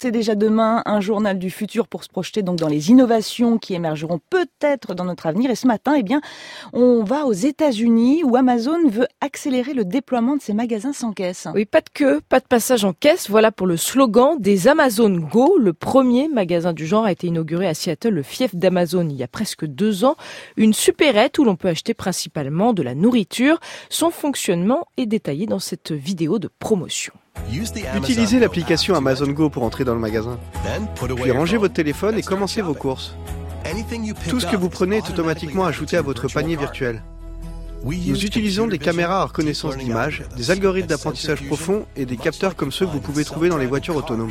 C'est déjà demain un journal du futur pour se projeter donc dans les innovations qui émergeront peut-être dans notre avenir. Et ce matin, eh bien, on va aux États-Unis où Amazon veut accélérer le déploiement de ses magasins sans caisse. Oui, pas de queue, pas de passage en caisse. Voilà pour le slogan des Amazon Go. Le premier magasin du genre a été inauguré à Seattle, le fief d'Amazon, il y a presque deux ans. Une supérette où l'on peut acheter principalement de la nourriture. Son fonctionnement est détaillé dans cette vidéo de promotion. Utilisez l'application Amazon Go pour entrer dans le magasin. Puis rangez votre téléphone et commencez vos courses. Tout ce que vous prenez est automatiquement ajouté à votre panier virtuel. Nous utilisons des caméras à reconnaissance d'image, des algorithmes d'apprentissage profond et des capteurs comme ceux que vous pouvez trouver dans les voitures autonomes.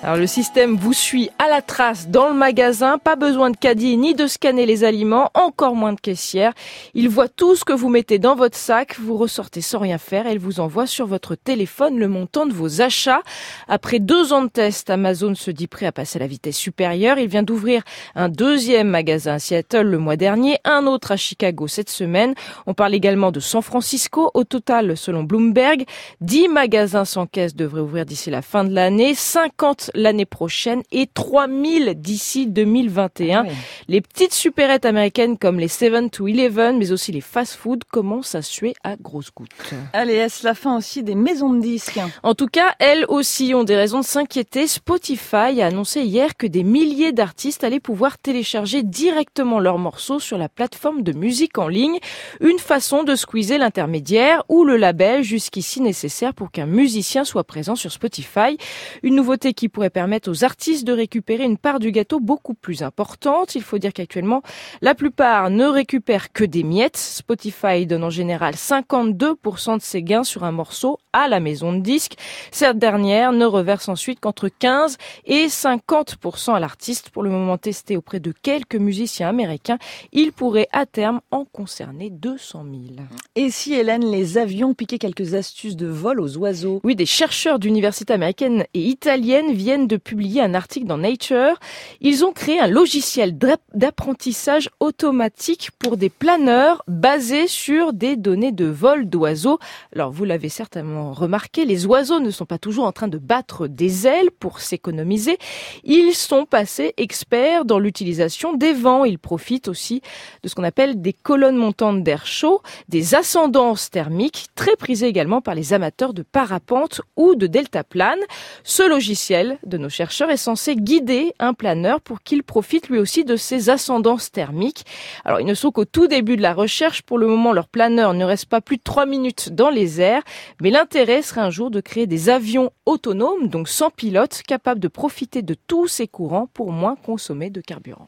Alors le système vous suit à la trace dans le magasin, pas besoin de caddie ni de scanner les aliments, encore moins de caissière. Il voit tout ce que vous mettez dans votre sac, vous ressortez sans rien faire il vous envoie sur votre téléphone le montant de vos achats. Après deux ans de test, Amazon se dit prêt à passer à la vitesse supérieure. Il vient d'ouvrir un deuxième magasin à Seattle le mois dernier, un autre à Chicago cette semaine. On parle également de San Francisco. Au total, selon Bloomberg, 10 magasins sans caisse devraient ouvrir d'ici la fin de l'année, 50 l'année prochaine et 3000 d'ici 2021. Ah les petites supérettes américaines comme les 7 to 11, mais aussi les fast-food commencent à suer à grosses gouttes. Allez, est-ce la fin aussi des maisons de disques? En tout cas, elles aussi ont des raisons de s'inquiéter. Spotify a annoncé hier que des milliers d'artistes allaient pouvoir télécharger directement leurs morceaux sur la plateforme de musique en ligne. Une façon de squeezer l'intermédiaire ou le label jusqu'ici nécessaire pour qu'un musicien soit présent sur Spotify. Une nouveauté qui pourrait permettre aux artistes de récupérer une part du gâteau beaucoup plus importante. Il faut dire qu'actuellement, la plupart ne récupèrent que des miettes. Spotify donne en général 52% de ses gains sur un morceau à la maison de disques. Cette dernière ne reverse ensuite qu'entre 15 et 50% à l'artiste. Pour le moment testé auprès de quelques musiciens américains, il pourrait à terme en concerner 200 000. Et si Hélène, les avions piquaient quelques astuces de vol aux oiseaux? Oui, des chercheurs d'universités américaines et italiennes viennent de publier un article dans Nature. Ils ont créé un logiciel d'apprentissage automatique pour des planeurs basés sur des données de vol d'oiseaux. Alors vous l'avez certainement remarqué, les oiseaux ne sont pas toujours en train de battre des ailes pour s'économiser. Ils sont passés experts dans l'utilisation des vents. Ils profitent aussi de ce qu'on appelle des colonnes montantes d'air chaud, des ascendances thermiques, très prisées également par les amateurs de parapente ou de deltaplane. Ce logiciel de nos chercheurs est censé guider un planeur pour qu'il profite lui aussi de ses ascendances thermiques. Alors, ils ne sont qu'au tout début de la recherche. Pour le moment, leur planeur ne reste pas plus de trois minutes dans les airs. Mais l'intérêt serait un jour de créer des avions autonomes, donc sans pilote, capables de profiter de tous ces courants pour moins consommer de carburant.